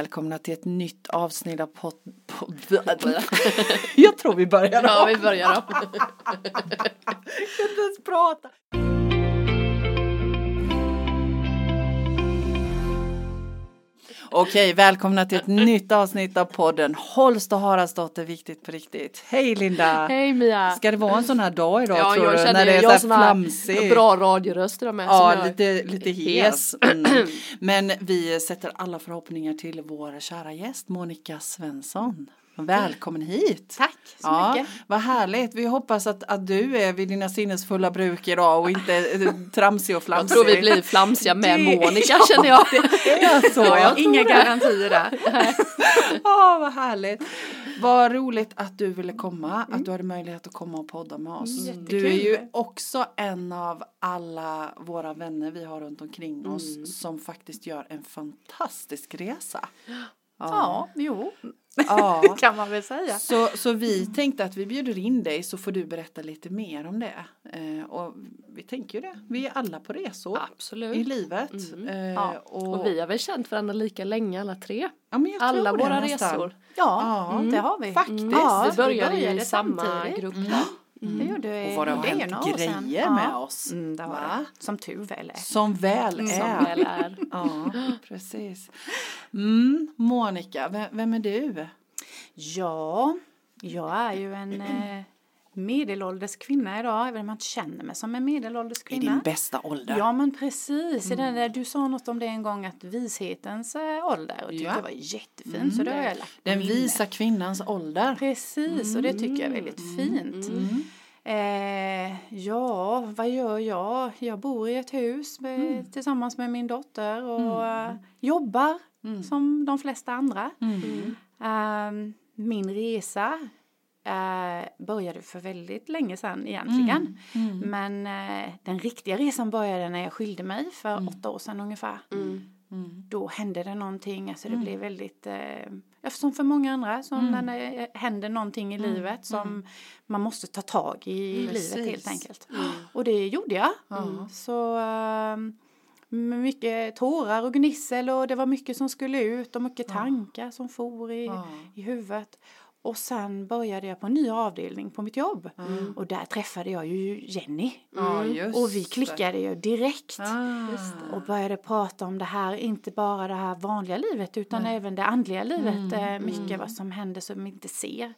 välkomna till ett nytt avsnitt av pod... Jag tror vi börjar Ja, vi börjar då. Jag kan inte ens prata. Okej, välkomna till ett nytt avsnitt av podden Holst och Haraldsdotter Viktigt på riktigt. Hej Linda! Hej Mia! Ska det vara en sån här dag idag Ja, tror jag du? känner När det är jag så här flamsig. bra radioröst idag med. Ja, lite, lite hes. Mm. Men vi sätter alla förhoppningar till vår kära gäst Monica Svensson. Välkommen hit! Tack så Ja, mycket. vad härligt. Vi hoppas att, att du är vid dina sinnesfulla bruk idag och inte eh, tramsig och Jag flamsig. tror vi blir flamsiga med Det- Monica känner jag. Det är så. Ja, jag Inga garantier där. Ja, vad härligt. Vad roligt att du ville komma, att du hade möjlighet att komma och podda med oss. Mm, du är jättekul. ju också en av alla våra vänner vi har runt omkring oss Mm. som faktiskt gör en fantastisk resa. Ja, jo, ja. kan man väl säga. Så, så vi tänkte att vi bjuder in dig så får du berätta lite mer om det. Eh, och vi tänker ju det, vi är alla på resor i Absolut. livet. Mm. Eh, Ja, och, Och vi har väl känt varandra lika länge alla tre. ja, men jag tror Alla våra nästan. resor. Ja, Ja, det har vi. faktiskt. Ja, vi började ju i började samma samtidigt. grupp Mm. Det gjorde. Och vad det har hänt grejer Ja. med oss. Mm, det har Va? det. Som tur väl är. Som väl Som är. väl är. Ja, precis. Mm, Monica, vem, vem är du? Ja, jag är ju en eh, medelålders kvinna idag, även om jag inte känner mig som en medelålders I kvinna. din bästa ålder. Ja men precis, i den där, du sa något om det en gång att vishetens eh, ålder och tyckte Ja. det var jättefint så det har jag lagt på Den minnet. visa kvinnans ålder. Precis och det tycker jag är väldigt fint. Mm. Eh, ja, vad gör jag? Jag bor i ett hus med, tillsammans med min dotter och eh, jobbar som de flesta andra. Mm. Ehm, min resa eh, började för väldigt länge sedan egentligen. Mm. Men eh, den riktiga resan började när jag skilde mig för åtta år sedan ungefär. Mm. Mm. Då hände det någonting, alltså det blev väldigt, eh, som för många andra, som Mm. när det händer någonting i livet som man måste ta tag i Precis. livet helt enkelt. Mm. Och det gjorde jag. Ja. Så med mycket tårar och gnissel och det var mycket som skulle ut och mycket tankar som for i, Ja. i huvudet. Och sen började jag på en ny avdelning på mitt jobb. Mm. Och där träffade jag ju Jenny. Ja, just Och vi klickade ju direkt. Ah. Och började prata om det här, inte bara det här vanliga livet utan även det andliga livet. Mm, eh, mycket vad som händer som vi inte ser.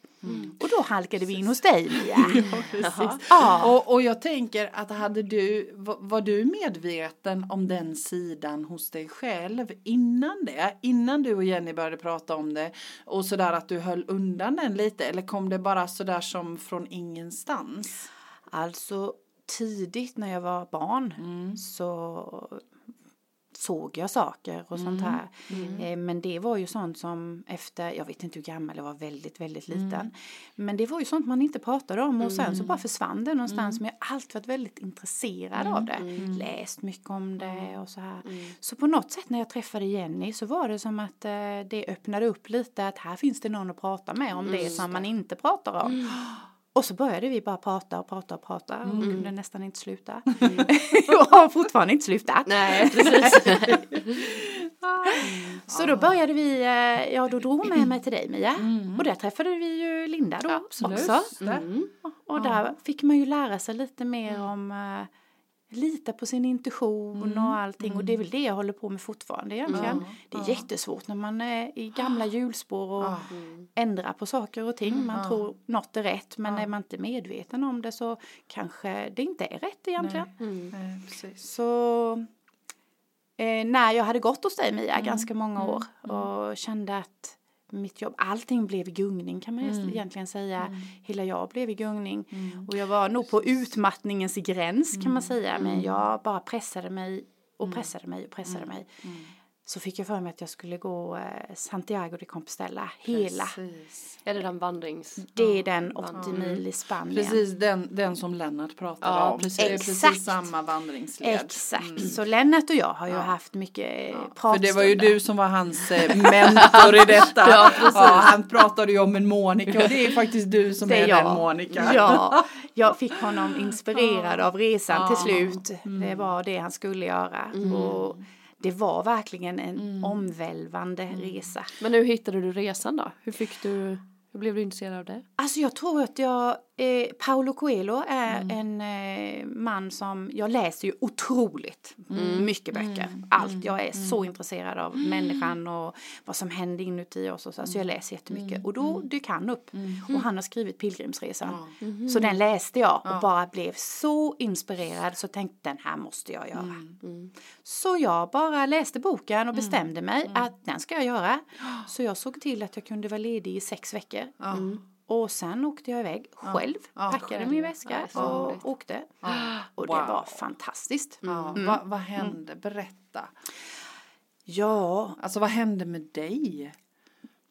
Och då halkade vi in hos dig Mia. Precis. Ja. Och, och jag tänker att hade du, var, var du medveten om den sidan hos dig själv innan det? Innan du och Jenny började prata om det och sådär att du höll undan den lite eller kom det bara sådär som från ingenstans? Alltså tidigt när jag var barn Mm. så såg jag saker och sånt här. Eh, Men det var ju sånt som efter, jag vet inte hur gammal jag var, väldigt, väldigt liten. Men det var ju sånt man inte pratade om och sen så bara försvann det någonstans. Men jag har alltid varit väldigt intresserad av det. Läst mycket om det och så här. Så på något sätt när jag träffade Jenny så var det som att eh, det öppnade upp lite att här finns det någon att prata med om det som man inte pratar om. Och så började vi bara prata och prata och prata och kunde nästan inte sluta. och har fortfarande inte slutat. Nej, precis. Så då började vi, eh, ja då drog hon med mig till dig Mia. Och där träffade vi ju Linda då Absolut. också. Mm. Och där fick man ju lära sig lite mer om uh, lita på sin intuition och allting. Och det är väl det jag håller på med fortfarande egentligen. Det är jättesvårt när man är i gamla hjulspår och Ja. ändrar på saker och ting. Man tror något är rätt men är man inte medveten om det så kanske det inte är rätt egentligen. Mm. Nej. Så eh, när jag hade gått hos dig Mia ganska många år och kände att mitt jobb, allting blev i gungning kan man mm. egentligen säga. Hela jag blev i gungning. Och jag var nog på utmattningens gräns kan man säga. Men jag bara pressade mig och pressade mig och pressade mig. Så fick jag för mig att jag skulle gå eh, Santiago de Compostela hela. Precis. Är det den vandrings... Det är den 80 mil i Spanien. Precis den, den som Lennart pratade Ja, om. precis. Det är precis Exakt. samma vandringsled. Exakt, så Lennart och jag har ju haft mycket ja. För det var ju du som var hans eh, mentor i detta. Ja, precis. han pratade ju om en Monica och det är faktiskt du som Det är, är jag. den Monica. Ja, jag fick honom inspirerad av resan Ja. till slut. Det var det han skulle göra. Och det var verkligen en omvälvande resa. Men hur hittade du resan då? Hur fick du, hur blev du intresserad av det? Alltså jag tror att jag, eh, Paulo Coelho är en eh, man som, jag läser ju otroligt mycket böcker. Allt, jag är så intresserad av människan och vad som händer inuti oss och så, så jag läser jättemycket. Och då dök han upp. Och han har skrivit Pilgrimsresan. Så den läste jag och bara blev så inspirerad så tänkte den här måste jag göra. Så jag bara läste boken och bestämde mig att den ska jag göra. Så jag såg till att jag kunde vara ledig i sex veckor. Och sen åkte jag iväg själv, Ja, packade själv. min väska Ja, och åkte. Och det Wow. var fantastiskt. Ja, vad, vad hände? Berätta. Ja, Alltså vad hände med dig?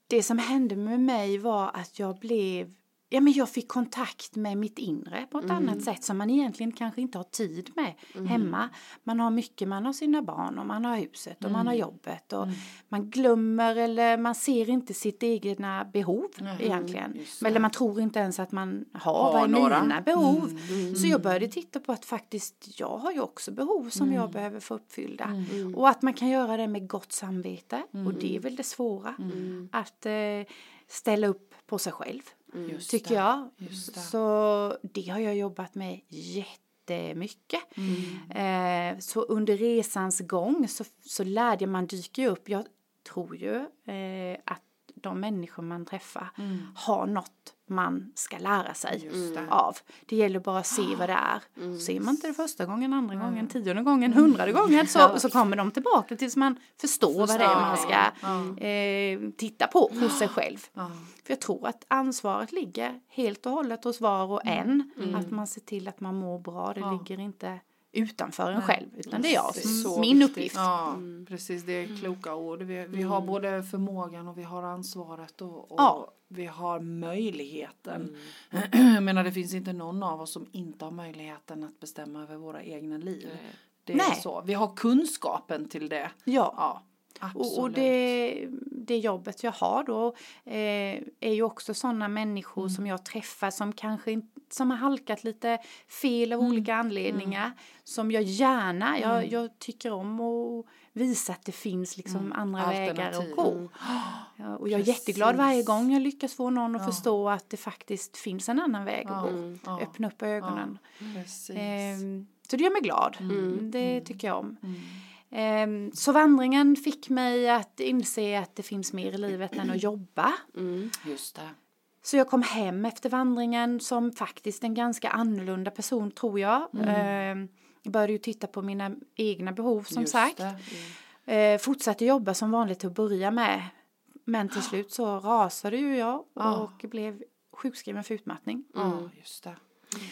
det som hände med mig var att jag blev Ja, men jag fick kontakt med mitt inre på ett annat sätt som man egentligen kanske inte har tid med hemma. Man har mycket, man har sina barn och man har huset och man har jobbet och man glömmer eller man ser inte sitt egna behov egentligen. Eller man tror inte ens att man har, Har vad är några. mina behov. Så jag började titta på att faktiskt jag har ju också behov som jag behöver få uppfyllda. Och att man kan göra det med gott samvete och det är väl det svåra. Att eh, ställa upp på sig själv. Just Tycker det. jag. Det. Så det har jag jobbat med jättemycket. Eh, så under resans gång så, så lärde man ju upp, jag tror ju eh, att de människor man träffar har något man ska lära sig det. av. Det gäller bara att se vad det är. Ser man inte det första gången, andra gången, tionde gången, hundrade gången så, så kommer de tillbaka tills man förstår vad det är man ska eh, titta på hos sig själv. För jag tror att ansvaret ligger helt och hållet hos var och en. Att man ser till att man mår bra. Det ligger inte utanför en själv utan det är jag, så min viktigt. uppgift. Ja, precis. Det är kloka ord. Vi, vi har både förmågan och vi har ansvaret och, och Ja. vi har möjligheten. Jag menar, det finns inte någon av oss som inte har möjligheten att bestämma över våra egna liv. Det är Nej. så. Vi har kunskapen till det. Ja. Ja, absolut. Och, och det, det jobbet jag har då eh, är ju också sådana människor som jag träffar som kanske inte som har halkat lite fel av olika anledningar. Som jag gärna, jag, jag tycker om att visa att det finns liksom andra vägar att gå. Ja, och jag är jätteglad varje gång jag lyckas få någon att förstå att det faktiskt finns en annan väg att gå. ja. Öppna upp ögonen. Precis. Ehm, så det gör mig glad. Mm. Det tycker jag om. Ehm, så vandringen fick mig att inse att det finns mer i livet än att jobba. Just det. Så jag kom hem efter vandringen som faktiskt en ganska annorlunda person tror jag. Ehm, jag började ju titta på mina egna behov som Just sagt. det. Eh, fortsatte jobba som vanligt till att börja med. Men till slut så rasade ju jag och blev sjukskriven för utmattning. Ja, just det.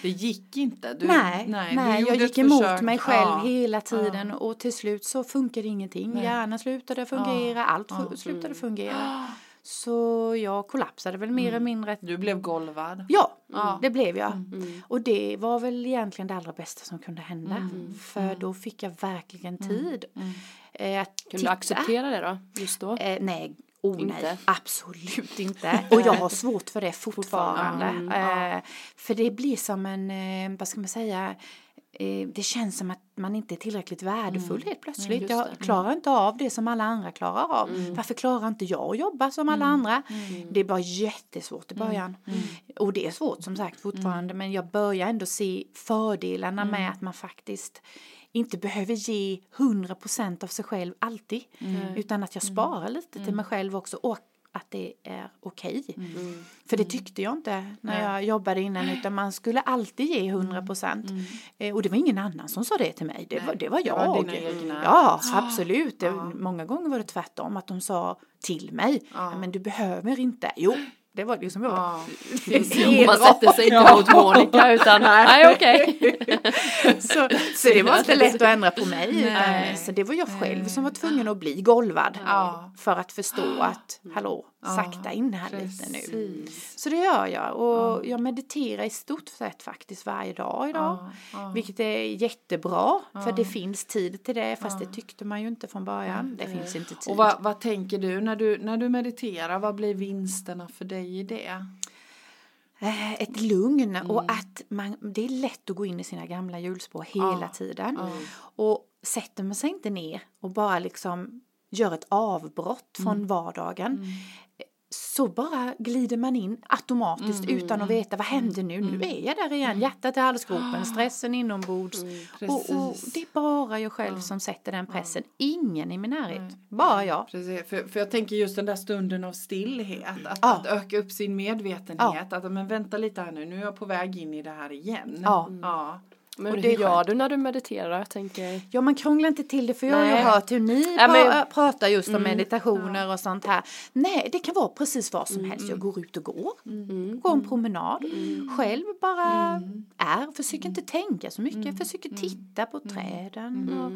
Det gick inte. Du, nej, nej, du jag gick emot försök. mig själv Ja. hela tiden och till slut så funkade ingenting. Hjärnan slutade fungera, allt fu- slutade fungera. Så jag kollapsade väl mer eller mindre. Du blev golvad. Ja, Ja. det blev jag. Och det var väl egentligen det allra bästa som kunde hända. Mm. För då fick jag verkligen tid. Eh, att Kunde du titta. acceptera det då, just då? Eh, nej, oh nej, Inte? absolut inte. Och jag har svårt för det fortfarande. Eh, för det blir som en, eh, vad ska man säga, eh, det känns som att man inte är tillräckligt värdefull helt plötsligt. jag klarar inte av det som alla andra klarar av. Varför klarar inte jag att jobba som alla andra? Det är bara jättesvårt i början. Och det är svårt som sagt fortfarande men jag börjar ändå se fördelarna med att man faktiskt inte behöver ge 100% av sig själv alltid. Utan att jag sparar lite till mig själv också. Och att det är okej. För det tyckte jag inte när jag jobbade innan utan man skulle alltid ge 100%. Eh, Och det var ingen annan som sa det till mig, det var, det var det jag. var dina egna. Ja, absolut. Det, Många gånger var det tvärtom att de sa till mig, ja. men du behöver inte. Jo, det var liksom jag. Ja. Man sätter sig inte mot Monica utan nej okej. så, så det var inte lätt att ändra på mig. Utan, så det var jag själv som var tvungen att bli golvad. Ja. För att förstå att, hallå, sakta in här lite nu. Precis. Så det gör jag. Och jag mediterar i stort sett faktiskt varje dag idag. Vilket är jättebra. För det finns tid till det. Fast det tyckte man ju inte från början. Det finns inte tid. Och vad, vad tänker du när, du när du mediterar? Vad blir vinsterna för dig i det? eh, ett lugn och att man, det är lätt att gå in i sina gamla hjulspår hela Ja. tiden. Ja. Och sätter man sig inte ner och bara liksom gör ett avbrott från vardagen så bara glider man in automatiskt utan att veta vad händer nu? Nu är jag där igen, hjärtat i halsgropen, stressen inombords. Och, och Precis. det är bara jag själv som sätter den pressen, ingen i min närhet, bara jag. Precis, för, för jag tänker just den där stunden av stillhet, att, Ja. att öka upp sin medvetenhet, att men vänta lite här nu, nu är jag på väg in i det här igen. Ja. ja. Men Och hur det är gör skönt. du när du mediterar? Jag tänker, Ja, man krånglar inte till det för jag har ju Nej. hört hur ni Ja, men- pra- pratar just om meditationer och sånt här. Nej, det kan vara precis vad som helst. Jag går ut och går, går en promenad, själv bara är, försöker inte tänka så mycket, försöker titta på träden. Och,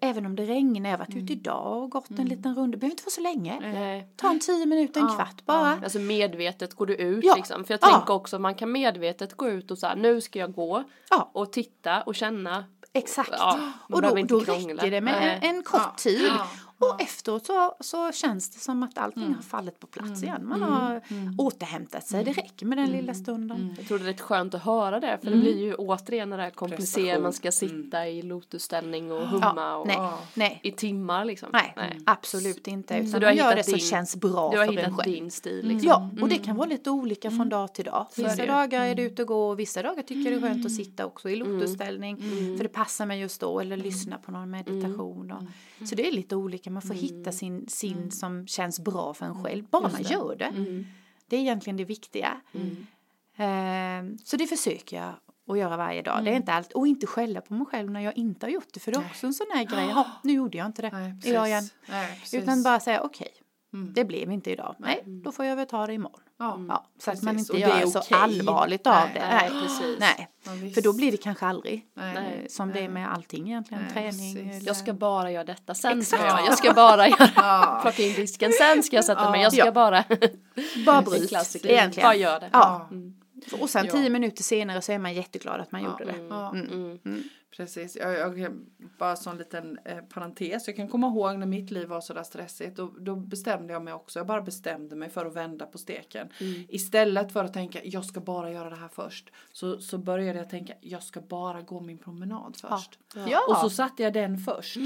även om det regnar, jag har varit ute idag och gått en liten runda, behöver inte vara så länge. nej. Ta en tio minuter, en kvart bara. Alltså medvetet går du ut Ja. liksom. För jag Ja. tänker också man kan medvetet gå ut och säga nu ska jag gå Ja. och titta och känna. Exakt. Ja, och då, då räcker det med en, en kort Ja, tid. ja, Och efteråt så, så känns det som att allting har fallit på plats igen. Man har återhämtat sig. Det räcker med den lilla stunden. Jag tror det är rätt skönt att höra det för det blir ju återigen det där komplicerat. Man ska sitta i lotusställning och humma Ja, och, nej, Ja. nej. i timmar liksom. Nej, absolut inte. Utan Så du har man gör det som din- känns bra Du har för en hittat din stil liksom. Ja, och det kan vara lite olika från dag till dag. Vissa dagar är det ute och gå och vissa dagar tycker jag det är skönt att sitta också i lotusställning. För det passar mig just då eller lyssna på någon meditation. Och, Så det är lite olika, man får hitta sin, sin som känns bra för en själv. Bara man gör det. Det är egentligen det viktiga. Ehm, så det försöker jag att göra varje dag. Det är inte allt. Och inte skälla på mig själv när jag inte har gjort det. För det är också en sån här grej. Ja, nu gjorde jag inte det. Nej, idag igen. Nej. Utan bara säga okej. Mm. Det blev inte idag. Nej, då får jag väl ta det imorgon. Ja, Ja, så att man precis. inte gör är så okej. allvarligt av Nej, det. nej, Nej, precis. Nej. Ja. För då blir det kanske aldrig Nej. eh, som det är med allting egentligen. Nej, Träning. precis. eller- Jag ska bara göra detta, sen ska Exakt. jag, jag ska bara göra, Ja. plocka in disken, sen ska jag sätta mig, jag ska Ja. bara, bara bryt egentligen. bara gör det. Ja. Mm. Och sen Ja. tio minuter senare så är man jätteglad att man gjorde det. Ja, Mm. precis. Jag, jag, bara som en liten eh, parentes. Jag kan komma ihåg när mitt liv var sådär stressigt. Då, då bestämde jag mig också. Jag bara bestämde mig för att vända på steken. Istället för att tänka jag ska bara göra det här först. Så, så började jag tänka jag ska bara gå min promenad först. Ja. Och så satte jag den först.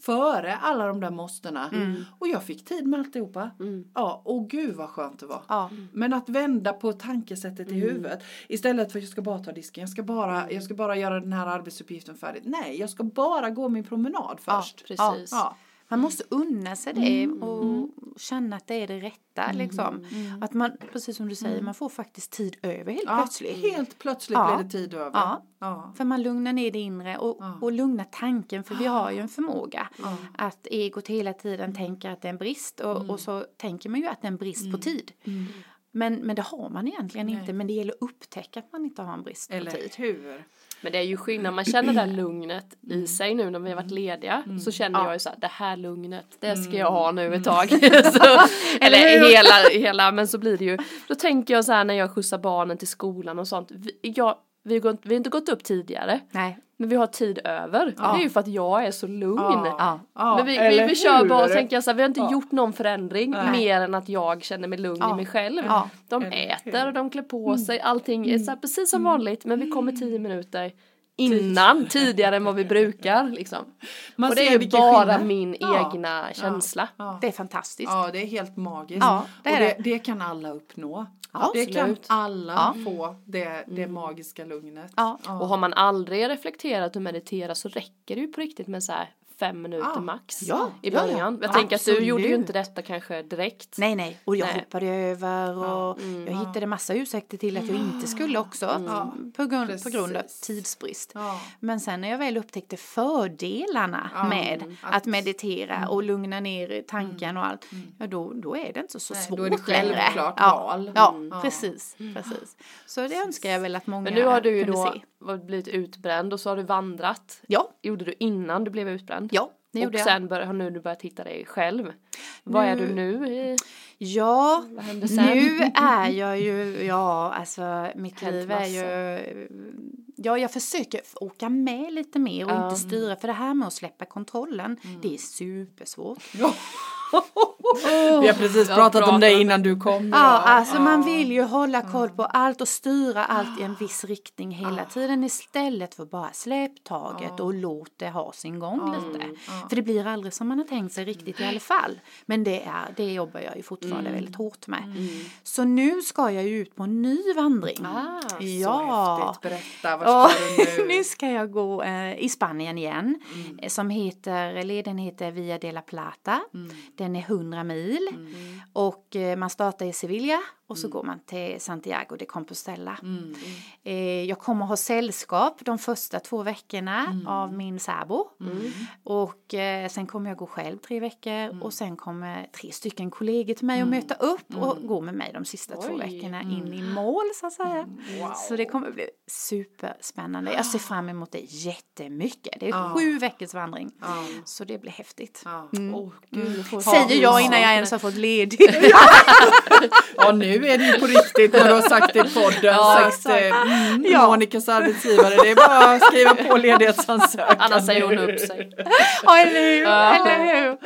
Före alla de där måstena. Och jag fick tid med alltihopa. Ja, och gud vad skönt det var. Ja. Men att vända på tankesättet i huvudet. Istället för att jag ska bara ta disken. Jag ska bara, jag ska bara göra den här arbetsuppgiften färdigt. Nej, jag ska bara gå min promenad först. Precis. Ja. Man måste unna sig det och känna att det är det rätta. Liksom. Att man, precis som du säger, man får faktiskt tid över helt Ja, plötsligt. Helt plötsligt Ja. blir det tid över. Ja. Ja. För man lugnar ner det inre och, och lugnar tanken för vi har ju en förmåga att egot hela tiden tänker att det är en brist och, och så tänker man ju att det är en brist på tid. Men, men det har man egentligen inte men det gäller att upptäcka att man inte har en brist på Eller tid. hur? Men det är ju skillnad, man känner det här lugnet i sig nu när vi har varit lediga. Så känner jag ju så här, det här lugnet, det ska jag ha nu ett tag. så, eller hela, hela, men så blir det ju, då tänker jag så här när jag skjutsar barnen till skolan och sånt. Vi, jag, vi, har, gått, vi har inte gått upp tidigare, Nej. Men vi har tid över. Det är ju för att jag är så lugn. Ja. Ja, Men vi, vi, vi kör hur? bara och tänker så här, vi har inte gjort någon förändring Nej. mer än att jag känner mig lugn i mig själv. Ja. De Eller äter och de klär på sig, allting är så här, precis som vanligt men vi kommer tio minuter innan, tidigare än vad vi brukar liksom. Man och det ser är vilken bara skillnad. min Ja. egna känsla. Ja. Det är fantastiskt. Ja, det är helt magiskt. Ja, det och det, det. kan alla uppnå. Ja, det kan alla få, det, det magiska lugnet. Ja. Och har man aldrig reflekterat och mediterat så räcker det ju på riktigt med så här fem minuter Ja. max Ja, i ja, ja. början. Jag tänker att du Absolut. gjorde ju inte detta kanske direkt. Nej, nej. Och jag Nej. hoppade över och jag hittade massa ursäkter till att jag inte skulle också. På, grund, på grund av Precis. tidsbrist. Men sen när jag väl upptäckte fördelarna med mm, att, att- meditera och lugna ner tanken och allt. Ja, då, då är det inte så Nej, svårt då är det längre. självklart ja, val. Ja, Mm. Precis, precis. Så det önskar jag väl att många Men nu har du ju då se. blivit utbränd och så har du vandrat. Ja, Gjorde du innan du blev utbränd? Ja, det och gjorde jag. sen bör, har nu du börjat hitta dig själv. Vad är du nu? i- Ja, nu är jag ju, ja alltså mitt Hänt liv är ju, ja jag försöker åka med lite mer och Ja. inte styra för det här med att släppa kontrollen, det är supersvårt. Ja. Vi har precis Jag pratat om det innan du kom. Ja, alltså man vill ju hålla koll på allt och styra allt i en viss riktning hela tiden istället för bara släpp taget och låt det ha sin gång lite. För det blir aldrig som man har tänkt sig riktigt i alla fall. Men det, är, det jobbar jag ju fortfarande väldigt hårt med. Så nu ska jag ju ut på en ny vandring. Ah, Så ja. häftigt. Berätta, Ja, vart ska du nu? nu ska jag gå eh, i Spanien igen. eh, Som heter, leden heter Via de la Plata. Den är 100 mil. Och eh, man startar i Sevilla och så går man till Santiago de Compostela. Eh, jag kommer ha sällskap de första två veckorna av min särbo. Och eh, sen kommer jag gå själv tre veckor och sen kommer tre stycken kollegor till mig att möta upp och gå med mig de sista två Oj. veckorna in i mål så att säga. Så det kommer bli superspännande. Jag ser fram emot det jättemycket. Det är Ja. sju veckors vandring. Ja. Så det blir häftigt. Ja. Åh gud, jag Säger jag innan jag Ja. ens har fått ledigt. ja, nu är det ju på riktigt när du har sagt det i podden. Ja, sagt, eh, mm, Ja. Monikas arbetsgivare, det är bara att skriva på ledighetsansökan. Annars säger hon upp sig. Ja, eller hur? Ja. Eller hur?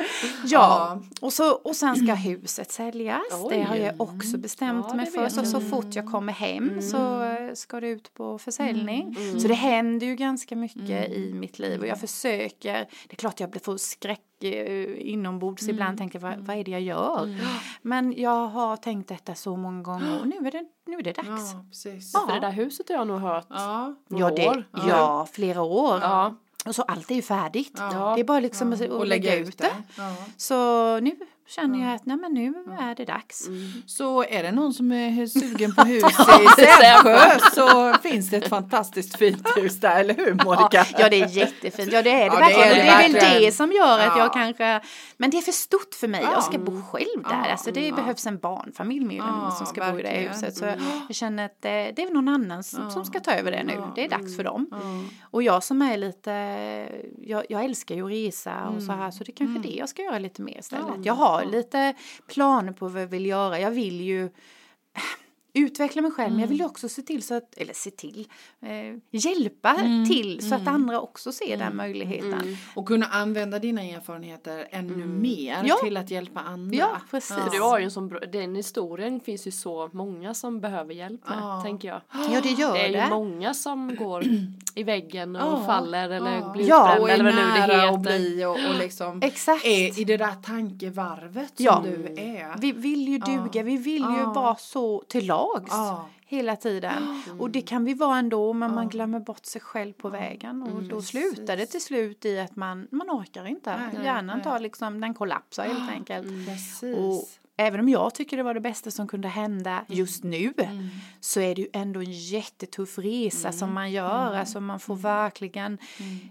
Ja, och, så, och sen ska huset säljas. Oj. Det har jag också bestämt Ja, mig för. Så, så fort jag kommer hem så eh, ska det ut på försäljning. Så det händer ju ganska mycket i mitt liv och jag försöker. Det är klart jag blir för skräck eh, inombords ibland tänker vad, vad är det jag gör? Men jag har tänkt detta så många gånger och nu är det, nu är det dags. Ja, precis. Ja. För det där huset har jag nog hört Ja. Ja, det, år. ja, flera år. Ja. Och så allt är ju färdigt. Ja. Det är bara liksom att, Och att lägga ut det. Ja. Så nu känner jag att nej men nu är det dags. Så är det någon som är sugen på hus i Sävsjö så finns det ett fantastiskt fint hus där, eller hur Monica? Ja det är jättefint, ja det är det Ja, det verkligen. är Det det är, väl verkligen. det som gör att Ja. jag kanske, men det är för stort för mig, Ja. jag ska bo själv där. Ja. Alltså det Ja. behövs en barnfamilj med Ja, som ska bo i det verkligen. huset. Så jag känner att det, det är någon annan som, som ska ta över det nu, Ja. det är dags för dem. Ja. Och jag som är lite, jag, jag älskar ju att resa och så Mm. här så det är kanske det jag ska göra lite mer istället. Jag har lite planer på vad jag vill göra. Jag vill ju utveckla mig själv men jag vill ju Mm. också se till så att, eller se till, eh, hjälpa Mm. till så att andra också ser den möjligheten. Och kunna använda dina erfarenheter ännu mer Ja. till att hjälpa andra. Ja, precis. För du har ju en sån den historien finns ju så många som behöver hjälp med, Ja. tänker jag. Ja det gör Det är det. ju många som går i väggen och Ja, faller eller ja. blir Ja, och är eller vad nu det heter. att bli och, och liksom Exakt. är i det där tankevarvet som Ja. du är. Vi vill ju duga, vi vill ju Ja. vara så till lags Ja. hela tiden. Och det kan vi vara ändå men man glömmer bort sig själv på vägen och då slutar det till slut i att man, man orkar inte. Nej, Hjärnan nej. tar liksom, den kollapsar helt enkelt. Precis. Och även om jag tycker det var det bästa som kunde hända just nu så är det ju ändå en jättetuff resa som man gör. Alltså man får verkligen,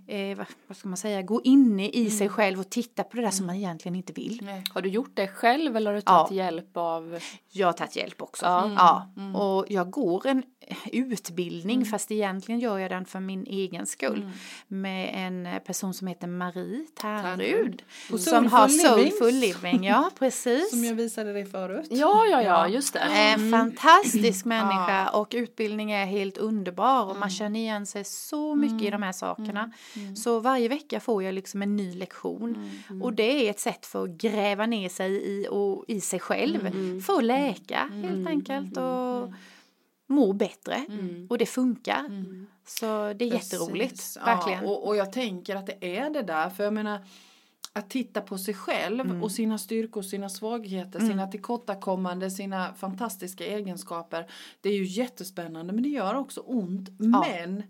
eh, vad, ska man säga, gå inne i sig själv och titta på det där som man egentligen inte vill. Nej. Har du gjort det själv eller har du Ja. tagit hjälp av? Jag har tagit hjälp också. Ja. Ja. Och jag går en utbildning fast egentligen gör jag den för min egen skull. Med en person som heter Marie Tärnrud. På Som har Soulful. Living, ja precis. Som jag visade dig förut. Ja, ja, ja, just det. En fantastisk människa och utbildning är helt underbar och man känner igen sig så mycket i de här sakerna. Så varje vecka får jag liksom en ny lektion. Och det är ett sätt för att gräva ner sig i, och, i sig själv. För att läka helt enkelt och må bättre och det funkar. Så det är jätteroligt, Precis. verkligen. Ja, och, och jag tänker att det är det där, för jag menar att titta på sig själv Mm. och sina styrkor, sina svagheter, sina tillkortakommande, sina fantastiska egenskaper. Det är ju jättespännande men det gör också ont. Men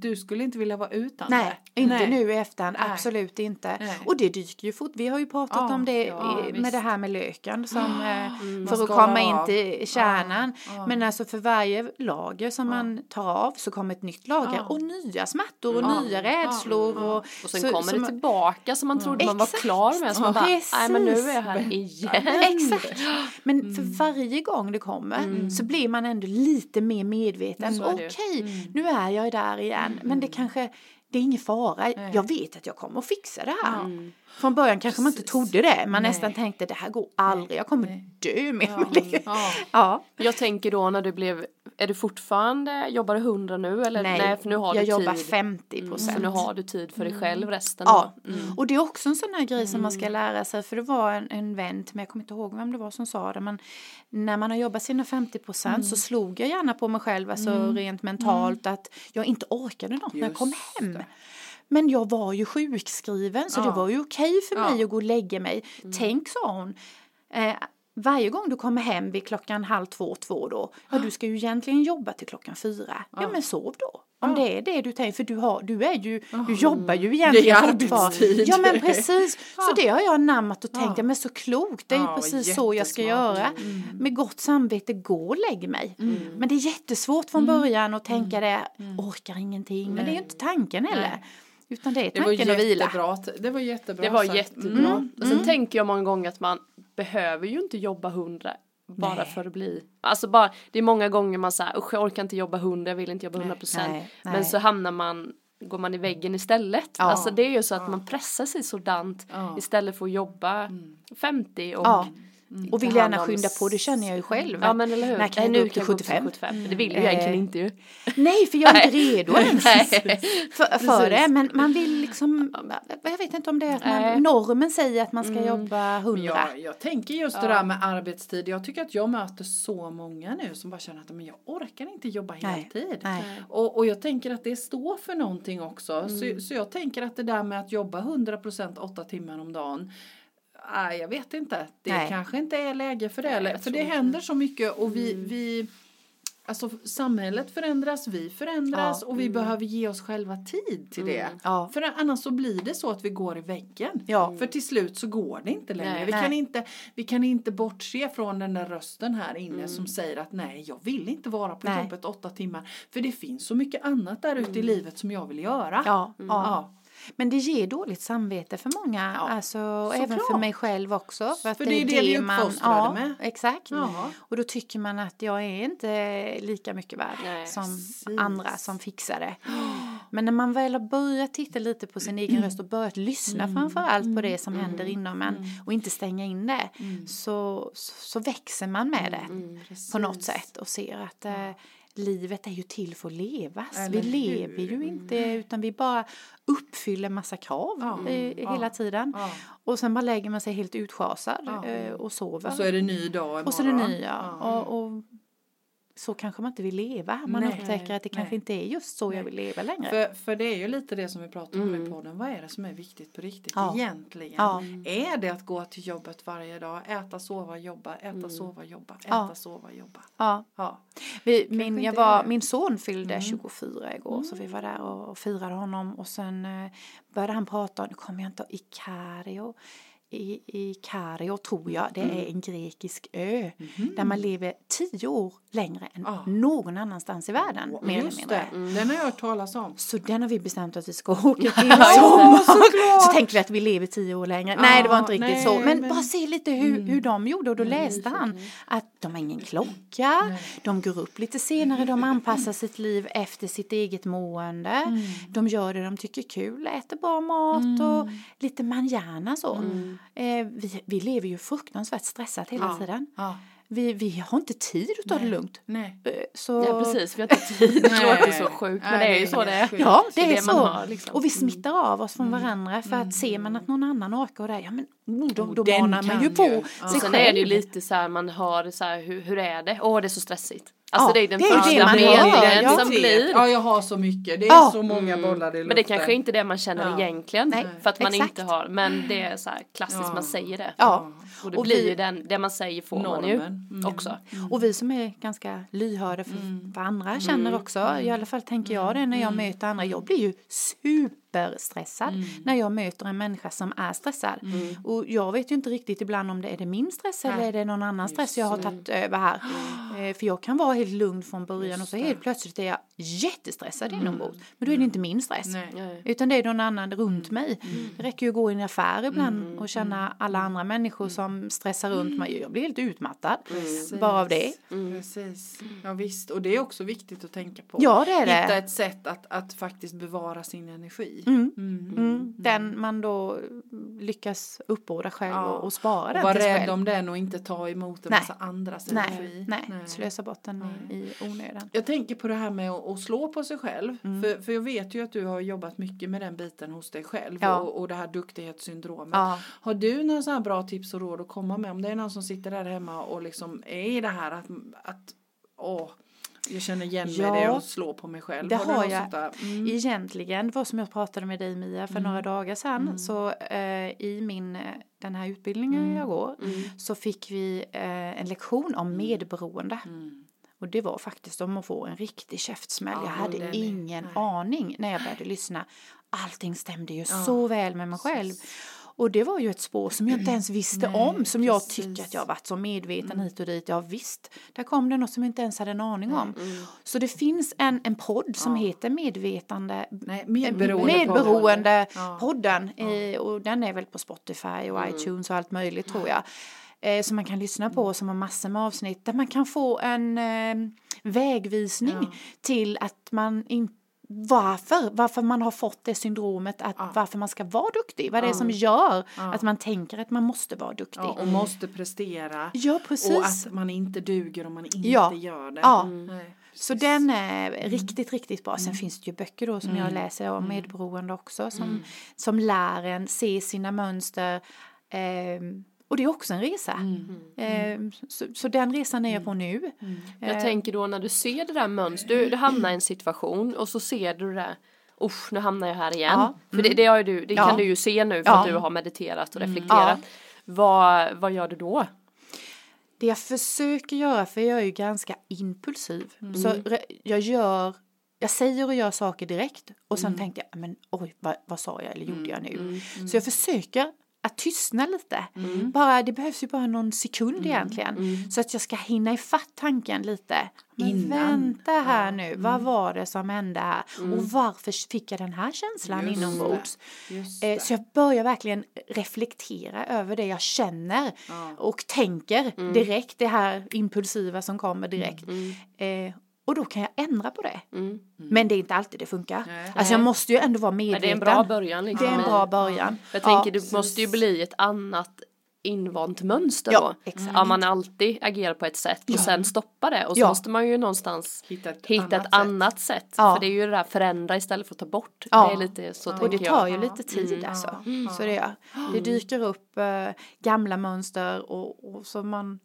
du skulle inte vilja vara utan Nej, det. inte Nej. nu i efterhand, Nej. absolut inte. Nej. Och det dyker ju fort, vi har ju pratat Ja, om det ja, visst. med det här med löken som, eh, man för att komma in till kärnan. Ja, ja. Men alltså för varje lager som man tar av så kommer ett nytt lager Ja. och nya smärtor och Ja. nya rädslor. Ja. Och, Och sen så- kommer det tillbaka som man trodde man var Exakt. klar med. Så man bara, Precis. nej men nu är jag här igen. Exakt. Men Mm. för varje gång det kommer så blir man ändå lite mer medveten. Okej, Mm. nu är jag där igen. Men det kanske, det är ingen fara. Jag vet att jag kommer att fixa det här. Från början kanske man inte trodde det. Man Nej. nästan tänkte det här går aldrig. Jag kommer dö med Ja, med det. ja. Ja. Jag tänker då när du blev är du fortfarande, jobbar du 100 nu eller? Nej, för nu har jag du jobbar tid. 50 Mm, procent. så nu har du tid för dig själv resten Ja. Mm. och det är också en sån här grej som man ska lära sig för det var en, en vän mig, jag kommer inte ihåg vem det var som sa det men när man har jobbat sina 50 procent så slog jag gärna på mig själv alltså rent mentalt att jag inte orkade något när jag kom Just hem. det. Men jag var ju sjukskriven så det Ja. var ju okej för mig Ja. att gå och lägga mig. Tänk sa hon, eh, varje gång du kommer hem vid klockan halv två, två då, ja du ska ju egentligen jobba till klockan fyra. Ja, men sov då. Om det är det du tänker, för du, har, du är ju, du jobbar ju egentligen fortfarande. arbetstid. Ja men precis, så Ja. det har jag anammat och tänkt, Ja. ja men så klokt, det är ju Ja, precis så jag ska göra. Med gott samvete, gå och lägg mig. Men det är jättesvårt från början att tänka det, orkar ingenting, men det är ju inte tanken heller. Utan det är Det var tanken att vila. Det var jättebra Det var sagt. jättebra. Mm. Och sen tänker jag många gånger att man behöver ju inte jobba 100 bara Nej. för att bli. Alltså bara, det är många gånger man säger usch jag orkar inte jobba 100, jag vill inte jobba 100 procent. Men så hamnar man, går man i väggen istället. Ja. Alltså det är ju så att man pressar sig sådant Ja. istället för att jobba 50 och Ja. Och vill gärna skynda på, det känner jag ju själv. Ja men eller hur. När kan jag Nej, jag gå upp till 75? 75. Det vill jag egentligen inte ju. Nej, för jag är inte redo ens Nej. för, för det. Men man vill liksom, jag vet inte om det är att Nej. man, normen säger att man ska jobba 100. Jag, jag tänker just det där med arbetstid. Jag tycker att jag möter så många nu som bara känner att men jag orkar inte jobba Nej, heltid. nej. Och, och jag tänker att det står för någonting också. Så, så jag tänker att det där med att jobba 100% åtta timmar om dagen. Nej, jag vet inte. Det Nej. kanske inte är läge för det. Eller, för det händer så mycket och vi, vi Alltså samhället förändras, vi förändras Ja. och vi behöver ge oss själva tid till det. Ja. För annars så blir det så att vi går i väggen. Ja. För till slut så går det inte längre. Nej. vi, Nej. kan inte, vi kan inte bortse från den där rösten här inne som säger att nej, jag vill inte vara på Nej. jobbet åtta timmar. För det finns så mycket annat där ute i livet som jag vill göra. Ja. Men det ger dåligt samvete för många, Ja, alltså, även för såklart. mig själv också. För det är det vi uppfostrade ja, med. Exakt. Ja. Och då tycker man att jag är inte lika mycket värd Nej, som precis. andra som fixar det. Men när man väl har börjat titta lite på sin egen röst och börjat lyssna Mm. framför allt på det som händer inom en och inte stänga in det så, så, så växer man med det på något sätt och ser att eh, livet är ju till för att levas. Eller vi lever ju inte utan vi bara uppfyller massa krav Ja, eh, ja, hela tiden. ja. Och sen bara lägger man sig helt utschasad eh, och sover. Och så är det ny dag imorgon. Och så är det ny, ja. Och, och så kanske man inte vill leva. Man Nej, upptäcker att det kanske nej. inte är just så jag vill leva längre. För, för det är ju lite det som vi pratar om i podden. Vad är det som är viktigt på riktigt Ja. egentligen? Ja. Är det att gå till jobbet varje dag, äta, sova, jobba, äta, sova, jobba, äta, Ja. sova, jobba? Ja. Ja. Vi, min, jag var, min son fyllde 24 igår så vi var där och, och firade honom och sen eh, började han prata, nu kommer jag inte ihåg, Ikario. I, i Kario tror jag, det är en grekisk ö där man lever tio år längre än Ah. någon annanstans i världen. mer eller mindre. det, den har jag hört talas om. Så den har vi bestämt att vi ska åka till i sommar. så tänkte vi att vi lever tio år längre. nej, det var inte riktigt nej, så. Men, men- Mm. bara se lite hur, hur de gjorde. Och då läste han att de har ingen klocka. De går upp lite senare. De anpassar sitt liv efter sitt eget mående. Mm. De gör det de tycker är kul. Äter bra mat och lite manjana så. Mm. Eh, vi, vi lever ju fruktansvärt stressat hela Ja. tiden. Ja. Vi, vi har inte tid att ta det lugnt. Nej. Eh, Så... Ja precis, vi har inte tid. Det låter så sjukt men det är ju så det är. Ja, det, Det är så. har, liksom. Och vi smittar av oss från varandra för att ser man att någon annan orkar och det, ja men oh, då, då den manar man kan ju på ju. Ja. sig Och sen själv. är det ju lite så här man hör så här hur, hur är det? Åh det är så stressigt. Alltså Ja, det är den det är första det meningen ja. som blir. Ja, jag har så mycket. Det är Ja. så många bollar i luften. Men det kanske inte är det man känner Ja. egentligen. Nej, för att man exakt. inte har. Men det är så här klassiskt Ja. man säger det. Ja. Och det Och blir vi- ju den, det man säger får man ju Normen. Mm. också. Och vi som är ganska lyhörda för vad andra känner också, i alla fall tänker jag det när jag möter andra, jag blir ju superstressad när jag möter en människa som är stressad. Och jag vet ju inte riktigt ibland om det är det min stress eller Nej. är det någon annan stress jag har tagit över här. Eh, För jag kan vara helt lugn från början och så helt plötsligt är jag jättestressad inombords. Men då är det inte min stress. Nej. Utan det är någon annan runt mig. Det räcker ju att gå i en affär ibland och känna alla andra människor som stressar runt mig. Jag blir helt utmattad bara av det. Precis. Ja, visst. Och det är också viktigt att tänka på. Ja, det är det. Hitta ett sätt att, att faktiskt bevara sin energi. Energi. Mm. Mm. Den man då lyckas uppbåda själv Ja. och, och spara den Var till sig rädd själv. om den och inte ta emot en Nej. massa andras Nej, energi. nej, slösa bort den i, i onödan. Jag tänker på det här med att, att slå på sig själv. Mm. För, för jag vet ju att du har jobbat mycket med den biten hos dig själv. Ja. Och, och det här duktighetssyndromet. Ja. Har du några så här bra tips och råd att komma med? Om det är någon som sitter där hemma och liksom är i det här att, att åh, jag känner igen mig i Ja. det och slå på mig själv. Det har något jag. Mm. Egentligen, det var som jag pratade med dig Mia för några dagar sedan, så eh, i min, eh, den här utbildningen jag går, så fick vi eh, en lektion om medberoende. Mm. Och det var faktiskt om att få en riktig käftsmäll. Ja, jag hade ingen nej. aning när jag började lyssna. Allting stämde ju så väl med mig själv. Och det var ju ett spår som jag inte ens visste Nej, om, som jag precis. tycker att jag har varit så medveten hit och dit. Ja visst, där kom det något som jag inte ens hade en aning om. Så det finns en, en podd som heter Medvetande Nej, medberoende. Medberoende Ja. podden eh, och den är väl på Spotify och iTunes och allt möjligt tror jag. Eh, som man kan lyssna på som har massor med avsnitt där man kan få en eh, vägvisning till att man inte varför, varför man har fått det syndromet, att varför man ska vara duktig, vad det är som gör att man tänker att man måste vara duktig. Ja, och måste prestera. Ja, precis. Och att man inte duger om man inte Ja. gör det. Ja. Nej, Så den är riktigt, riktigt bra. Sen finns det ju böcker då som jag läser om medberoende också som, som lär en se sina mönster. ehm, och det är också en resa. Ehm, så, så den resan är jag på nu. Jag tänker då när du ser det där mönstret, du, du hamnar i en situation och så ser du det där Usch, nu hamnar jag här igen. Ja. För det, det, har du, det Ja. kan du ju se nu för Ja. att du har mediterat och reflekterat. Vad, vad gör du då? Det jag försöker göra, för jag är ju ganska impulsiv. Så jag gör, jag säger och gör saker direkt och sen tänkte jag, men oj, vad, vad sa jag eller gjorde jag nu? Så jag försöker att tystna lite. Bara, det behövs ju bara någon sekund egentligen. Så att jag ska hinna ifatt tanken lite. Men Innan. vänta här nu, vad var det som hände här? Och varför fick jag den här känslan Just inombords? Eh. Så jag börjar verkligen reflektera över det jag känner Ja. och tänker direkt, det här impulsiva som kommer direkt. Eh, och då kan jag ändra på det. Men det är inte alltid det funkar. Nej. Alltså jag måste ju ändå vara Men medveten. det är en bra början Det liksom. är en bra början. Jag Ja, tänker det måste ju bli ett annat invant mönster Ja, då. exakt. Ja, man alltid agerar på ett sätt och sen stoppa det och så Ja. måste man ju någonstans Hitta ett hitta annat ett annat sätt. Ja. För det är ju det där förändra istället för att ta bort. Ja. Det är lite så Och det tar jag. ju lite tid alltså. Så det, gör. det dyker upp eh, gamla mönster och, och så man,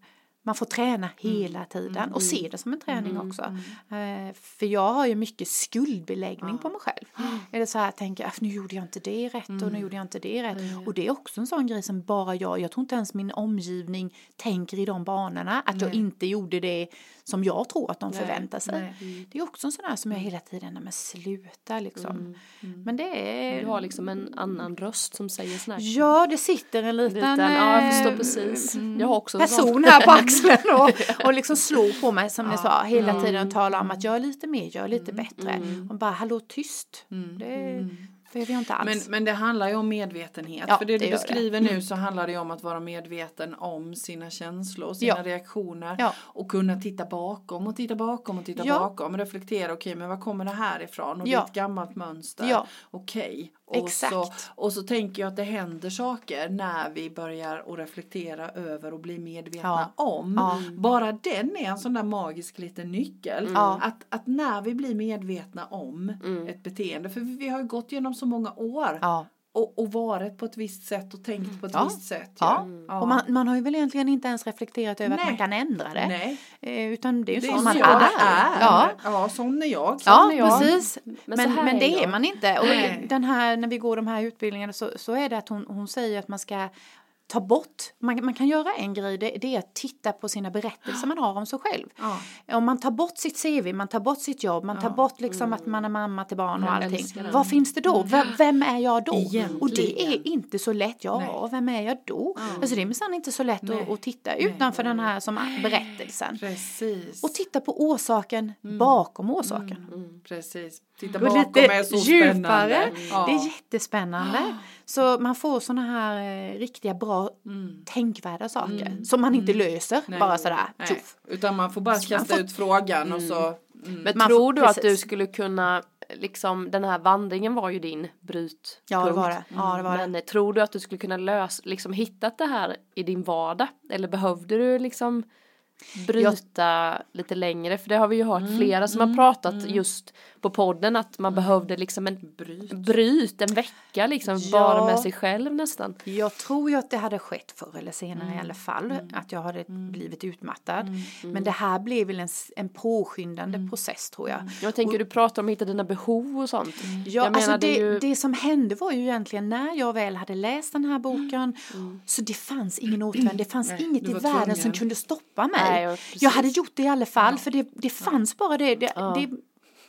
man får träna hela tiden och se det som en träning också. Eh, för jag har ju mycket skuldbeläggning på mig själv. Är det så här, tänker jag, nu gjorde jag inte det rätt och nu gjorde jag inte det rätt. Och det är också en sån grej som bara jag, jag tror inte ens min omgivning tänker i de banorna. Att jag inte gjorde det som jag tror att de förväntar sig. Det är också en sån här som jag hela tiden, men sluta liksom. Men det är... Du har liksom en annan röst som säger sån här. Ja, det sitter en liten, Liten, ja, jag förstår eh, precis. Jag har också person här på axeln och, och liksom slår på mig som ni sa hela tiden och talar om att jag är lite mer, jag är lite bättre. Och bara hallå tyst. Det behöver jag inte Men, alls. men det handlar ju om medvetenhet. Ja, för det, det du gör det. beskriver nu så handlar det ju om att vara medveten om sina känslor, sina Ja. reaktioner. Ja. Och kunna titta bakom och titta bakom och titta Ja. bakom. Reflektera, okej men var kommer det här ifrån? Och det Ja. är ett gammalt mönster. Ja. Okej. Och, Exakt. så, och så tänker jag att det händer saker när vi börjar att reflektera över och bli medvetna om. Ja. Bara den är en sån där magisk liten nyckel. Ja. Att, att när vi blir medvetna om ett beteende, för vi har ju gått igenom så många år Ja. Och, och varit på ett visst sätt och tänkt på ett Ja. visst sätt. Ja. Ja. Och man, man har ju väl egentligen inte ens reflekterat över att Nej. man kan ändra det. Nej, Eh, Utan det är ju det så man är. är. Ja. ja, sån är jag. Ja, är jag. precis. Men Men, men, det är man inte. Och Nej. den här, när vi går de här utbildningarna så, så är det att hon, hon säger att man ska ta bort, man, man kan göra en grej, det, det är att titta på sina berättelser man har om sig själv. Ja. Om man tar bort sitt CV, man tar bort sitt jobb, man tar bort liksom att man är mamma till barn och Jag allting. Vad finns det då? V- vem är jag då? Egentligen. Och det är inte så lätt. Ja, Nej. vem är jag då? Alltså det är minsann inte så lätt Nej. att, att titta utanför den här som berättelsen. Precis. Och titta på orsaken bakom orsaken. Mm, precis. Titta bakom lite är så djupare. spännande. Ja. Det är jättespännande. Så man får såna här eh, riktiga bra tänkvärda saker som man inte löser Nej. bara sådär Nej. Utan man får bara kasta får- ut frågan och så. Mm. Men Man tror får- du att du skulle kunna liksom den här vandringen var ju din brytpunkt. Ja, det var det. Ja, det var det. Men eh, tror du att du skulle kunna lösa, liksom hittat det här i din vardag? Eller behövde du liksom bryta lite längre? För det har vi ju hört Mm, flera som har pratat just på podden att man behövde liksom en Bryt. bryt, en vecka liksom Ja. bara med sig själv nästan. Jag tror ju att det hade skett förr eller senare Mm. i alla fall. Att jag hade blivit utmattad. Men det här blev väl en, en påskyndande Mm. process tror jag. Jag tänker du pratar om att hitta dina behov och sånt. Ja, jag alltså menar, det, det ju- det som hände var ju egentligen när jag väl hade läst den här boken Mm. så det fanns ingen återvändo, det fanns Nej, inget i världen som tvungen. kunde stoppa mig. Nej, ja, jag hade gjort det i alla fall för det, det fanns bara det. Det, det.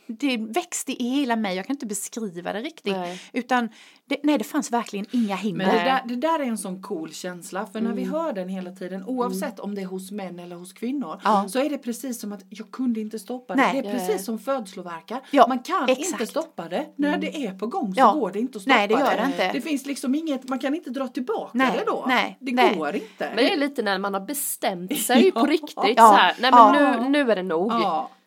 Det växte i hela mig, jag kan inte beskriva det riktigt. Nej. Utan det, nej, det fanns verkligen inga hinder. Men det där, det där är en sån cool känsla för när vi Mm. hör den hela tiden oavsett om det är hos män eller hos kvinnor Ja. så är det precis som att jag kunde inte stoppa det. Nej. Det är precis som födslovärkar. Ja, man kan exakt. inte stoppa det. När det är på gång så Ja. går det inte att stoppa Nej, det gör det inte. Det finns liksom inget, man kan inte dra tillbaka Nej, det då. nej, det nej. går inte. Men det är lite när man har bestämt sig på riktigt Ja. så här, nej men Ja. nu, nu är det nog.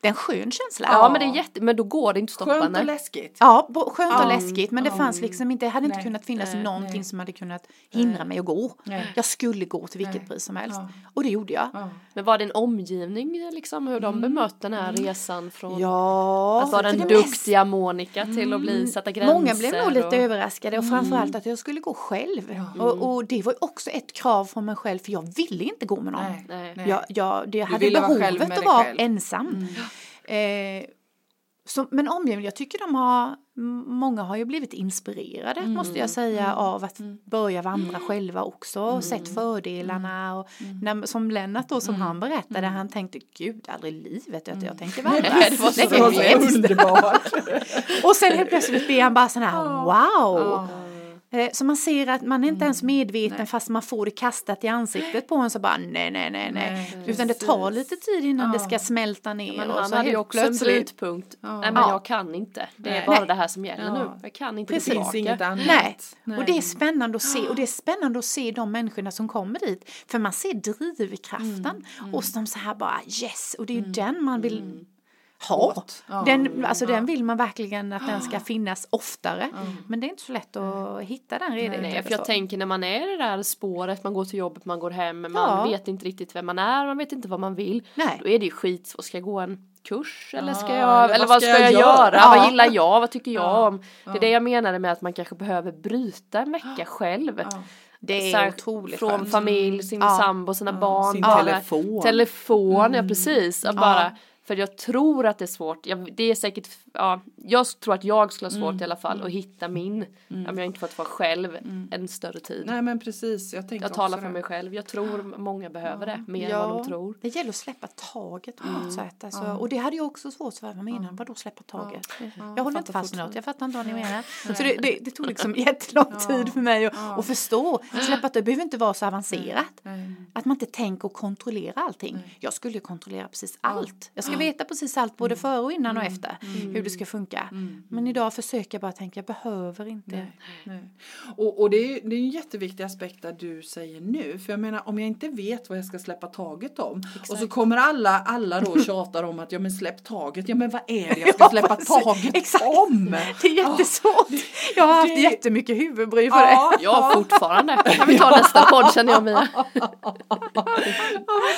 Ja, ja. Det är en skön känsla. men det är jätte, men då går det inte att stoppa Skönt och läskigt. Ja, bo- skönt och Ja. läskigt men det Ja. fanns liksom inte, det hade inte Nej. kunnat finnas Nej, någonting nej. som hade kunnat hindra mig att gå. Nej. Jag skulle gå till vilket Nej. pris som helst. Ja. Och det gjorde jag. Ja. Men var det en omgivning liksom hur de bemötte den här resan från Ja, att vara den det mest- duktiga Monica till att bli sätta gränser? Många blev nog lite och... överraskade och framförallt att jag skulle gå själv. Och, och det var ju också ett krav från mig själv för jag ville inte gå med någon. Nej. Nej. Nej. Jag, jag, det hade vara behovet med att vara ensam. Eh, så, men omgivningen, jag tycker de har, många har ju blivit inspirerade måste jag säga av att börja vandra själva också och sett fördelarna och när, som Lennart då som han berättade han tänkte gud aldrig i livet att jag tänker vandra. Nej, det var så Det var så underbart. Och sen helt plötsligt blir han bara sån här wow. Eh, Så man ser att man är inte ens medveten fast man får det kastat i ansiktet på en så bara nej nej nej nej. Nej, Utan det tar lite tid innan det Ja. ska smälta ner. Men och han så hade ju också en brytpunkt. Nej men Ja. jag kan inte. Det är Nej. bara Nej. det här som gäller Ja. nu. Jag kan inte Precis. Det finns tillbaka. inget annat. Nej. och det är spännande att se och det är spännande att se de människorna som kommer dit. För man ser drivkraften hos dem så här bara yes och det är ju den man vill ha. Ja. Den, alltså den vill man verkligen att den ska finnas oftare. Men det är inte så lätt att hitta den redan. Nej, för jag tänker när man är i det där spåret, man går till jobbet, man går hem, man Ja. vet inte riktigt vem man är, man vet inte vad man vill. Nej. Då är det ju skit, ska jag gå en kurs eller ska Ja, jag, eller eller vad ska jag, göra, göra? Ja. vad gillar jag, vad tycker jag Ja. om? Det är det jag menade med att man kanske behöver bryta en vecka själv. Ja. det är här, otroligt Från skönt. familj, sin Ja. sambo, sina barn. sin telefon. Telefon, ja precis. Att bara, för jag tror att det är svårt, jag, det är säkert, ja, jag tror att jag skulle ha svårt i alla fall att hitta min, om jag inte fått vara själv en större tid. Nej men precis, jag tänker Jag talar för det. mig själv, jag tror många behöver det mer än vad de tror. Det gäller att släppa taget på något sätt. Alltså, Och det hade jag också svårt för. Vad menar Vadå släppa taget? jag håller inte fast vid något. Jag fattar inte vad ni menar. Så det, det, det tog liksom jättelång tid för mig att, förstå. Släppa det behöver inte vara så avancerat. Att man inte tänker och kontrollerar allting. Jag skulle ju kontrollera precis allt. Jag ska veta precis allt både före och innan och efter. Hur det ska funka. Men idag försöker jag bara tänka, jag behöver inte. Nej, nej. Och, och det, är, det är en jätteviktig aspekt där du säger nu. För jag menar om jag inte vet vad jag ska släppa taget om. Och så kommer alla, alla då tjatar om att ja men släpp taget. Ja men vad är det jag ska släppa taget Exakt. om? Det är jättesvårt. Jag har haft det- jättemycket huvudbry för det. Ja, Ja, fortfarande. Kan vi ta nästa podd känner jag Mia. Ja,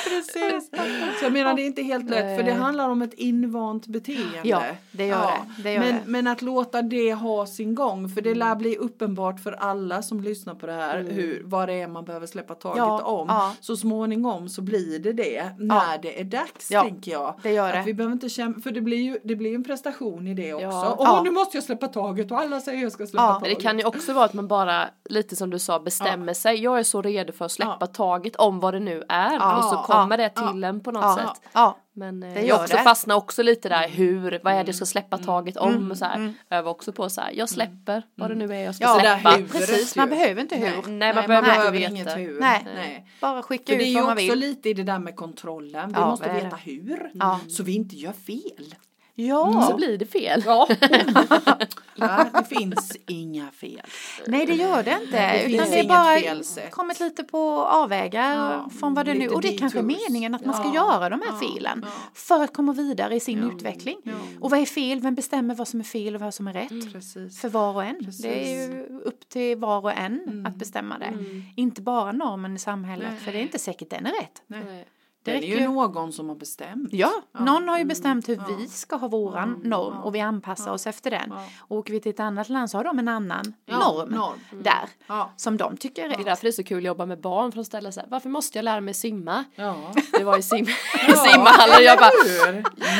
precis. Så jag menar det är inte helt lätt för det handlar om ett invant beteende. Ja, det gör det. Det gör men, det. men att låta det ha sin gång för det lär bli uppenbart för alla som lyssnar på det här hur, vad det är man behöver släppa taget Ja, om. ja. Så småningom så blir det det när det är dags Ja, tänker jag. det gör det. Att vi behöver inte kämpa, för det blir ju det blir en prestation i det också. Ja. Åh Ja. nu måste jag släppa taget och alla säger jag ska släppa Ja. Taget. det kan ju också vara att man bara, lite som du sa, bestämmer sig. Jag är så redo för att släppa Ja. taget om vad det nu är. Ja, och så ja, kommer det ja, till en på något Ja, sätt. ja. Men eh, Det jag också det. fastnar också lite där hur, vad är det jag ska släppa taget om Mm, och så här. mm. Övar också på så här, jag släpper vad det nu är jag ska Ja, det släppa. huvudet Precis, ju. man behöver inte hur. Nej, Nej, man Nej, man behöver behöver inte inget hur. Nej. Nej. Bara skicka För det ut är vad ju man också vill. lite i det där med kontrollen. Vi Ja, måste är veta det? hur. Ja. Så vi inte gör fel. Ja, Så blir det fel. Ja. ja, det finns inga fel. nej det gör det inte. Det finns utan det är bara kommit lite på avvägar Ja, från vad det nu, och det är kanske är meningen att man ska Ja, göra de här ja, felen ja. för att komma vidare i sin Ja, utveckling. ja. Och vad är fel? Vem bestämmer vad som är fel och vad som är rätt? Precis. För var och en. Precis. Det är ju upp till var och en att bestämma det. Inte bara normen i samhället, Nej. för det är inte säkert den är rätt. Nej. Det Det är ju någon som har bestämt. Ja, någon har ju Mm. bestämt hur Ja. vi ska ha våran Ja. norm Ja. och vi anpassar oss efter den. Ja. Och åker vi till ett annat land så har de en annan Ja, norm, norm. där Ja. som de tycker är Det är rätt. därför det är så kul att jobba med barn för de ställer sig varför måste jag lära mig simma? Ja. Det var i sim simhallen och jag bara?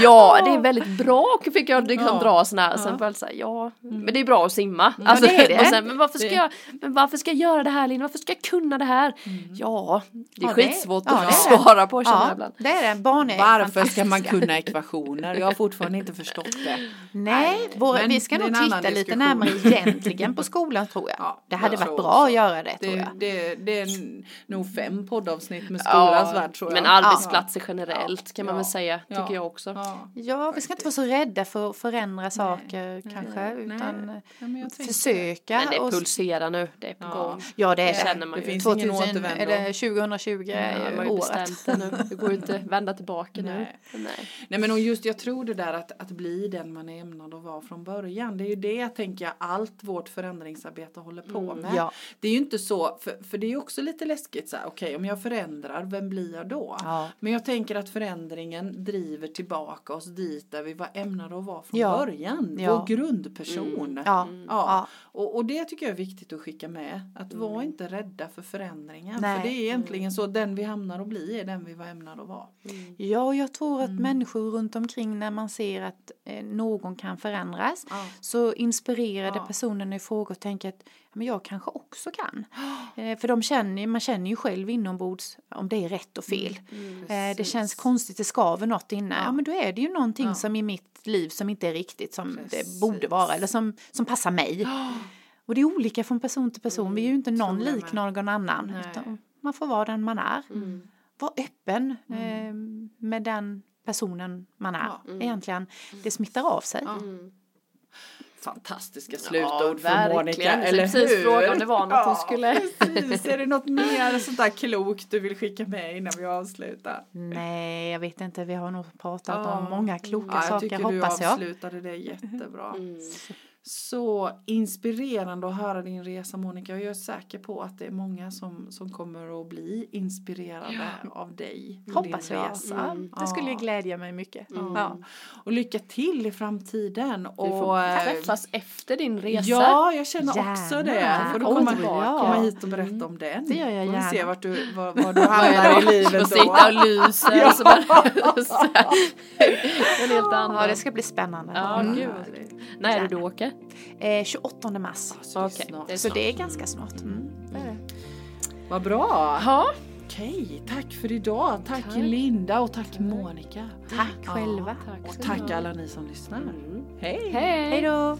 Ja, det är väldigt bra fick jag liksom Ja. dra såna här. Ja. Sen så här, ja, men det är bra att simma. Alltså, det det. Och sen, men, varför ska Det- jag, men varför ska jag göra det här Linn? Varför ska jag kunna det här? Ja, det är Ja, skitsvårt ja, att svara på Ja, ibland. det är det. Barn är Varför ska man kunna ekvationer? Jag har fortfarande inte förstått det. Nej, vår, Men vi ska nog titta lite diskussion. närmare egentligen på skolan tror jag. Ja, det hade jag varit tror bra också. att göra det, tror Det, jag. det, det är nog fem poddavsnitt med skolans värld tror jag. men arbetsplatser generellt kan man Ja. väl säga, tycker Ja. jag också. Ja. Ja, vi ska inte vara så rädda för att förändra saker kanske, nej. utan Ja, försöka. Men det och- pulserar nu, det är på Ja. gång. Ja, det är Det det. finns ingen 2000, återvändo. eller 2020 Ja, är ju året. det går ju inte att vända tillbaka nu. Nej. Nej. Nej men och just jag tror det där att, att bli den man är ämnad att vara från början. Det är ju det tänker jag allt vårt förändringsarbete håller på med. Mm, Ja. Det är ju inte så, för, för det är ju också lite läskigt så här, okej om jag förändrar, vem blir jag då? Ja. Men jag tänker att förändringen driver tillbaka oss dit där vi var ämnade att vara från Ja. början. Ja. Vår grundperson. Ja. Ja. Ja. Och, och det tycker jag är viktigt att skicka med. Att vara inte rädda för förändringar. Nej. För det är egentligen så, den vi hamnar att bli är den vi var ämnade att vara. Ja, och jag tror att Mm. människor runt omkring när man ser att eh, någon kan förändras Ja. så inspirerar det Ja. personen i fråga och tänker att men jag kanske också kan. Eh, för de känner, man känner ju själv inombords om det är rätt och fel. Mm. Eh, det känns konstigt, det skaver något inne. Ja. Ja. men då är det ju någonting Ja. som i mitt liv som inte är riktigt som Precis. det borde vara eller som, som passar mig. Och det är olika från person till person. Vi är ju inte någon lik någon annan. Man får vara den man är. Mm. Var öppen Mm. eh, med den personen man är. Ja. Egentligen, det smittar av sig. Ja. Mm. Fantastiska Ja, slutord för verkligen. Monica, Jag eller precis hur? fråga om det var något hon skulle- precis. Är det något mer sånt där klokt du vill skicka med innan vi avslutar? Nej, jag vet inte. Vi har nog pratat Ja. om många kloka Ja, jag saker, tycker hoppas du jag. avslutade det jättebra. Mm. Så inspirerande att höra din resa Monica. Jag är säker på att det är många som, som kommer att bli inspirerade av dig. och Hoppas din jag. Resa. Mm. Det skulle Ja. glädja mig mycket. Mm. Ja. Och lycka till i framtiden. Vi får och, eh, träffas efter din resa. Ja, jag känner Gärna. också det. Får du Kom komma, tillbaka. komma hit och berätta om den. Det gör jag Får vi se gärna. vart du, var, var du hamnar i livet Och då. sitta och lyser. Ja. Så bara, så en helt annan. ja, det ska bli spännande. Ja, Mm. gud. När är det du åker? Eh, 28 mars. Så det är Okej, snart. det är Så det är ganska snart. Mm. är det. Vad bra. Ja, Okej, tack för idag. Tack, Tack. Linda och tack, Monica. Tack själva. tack Och tack alla ni som lyssnar. Mm. Hej! Hej då!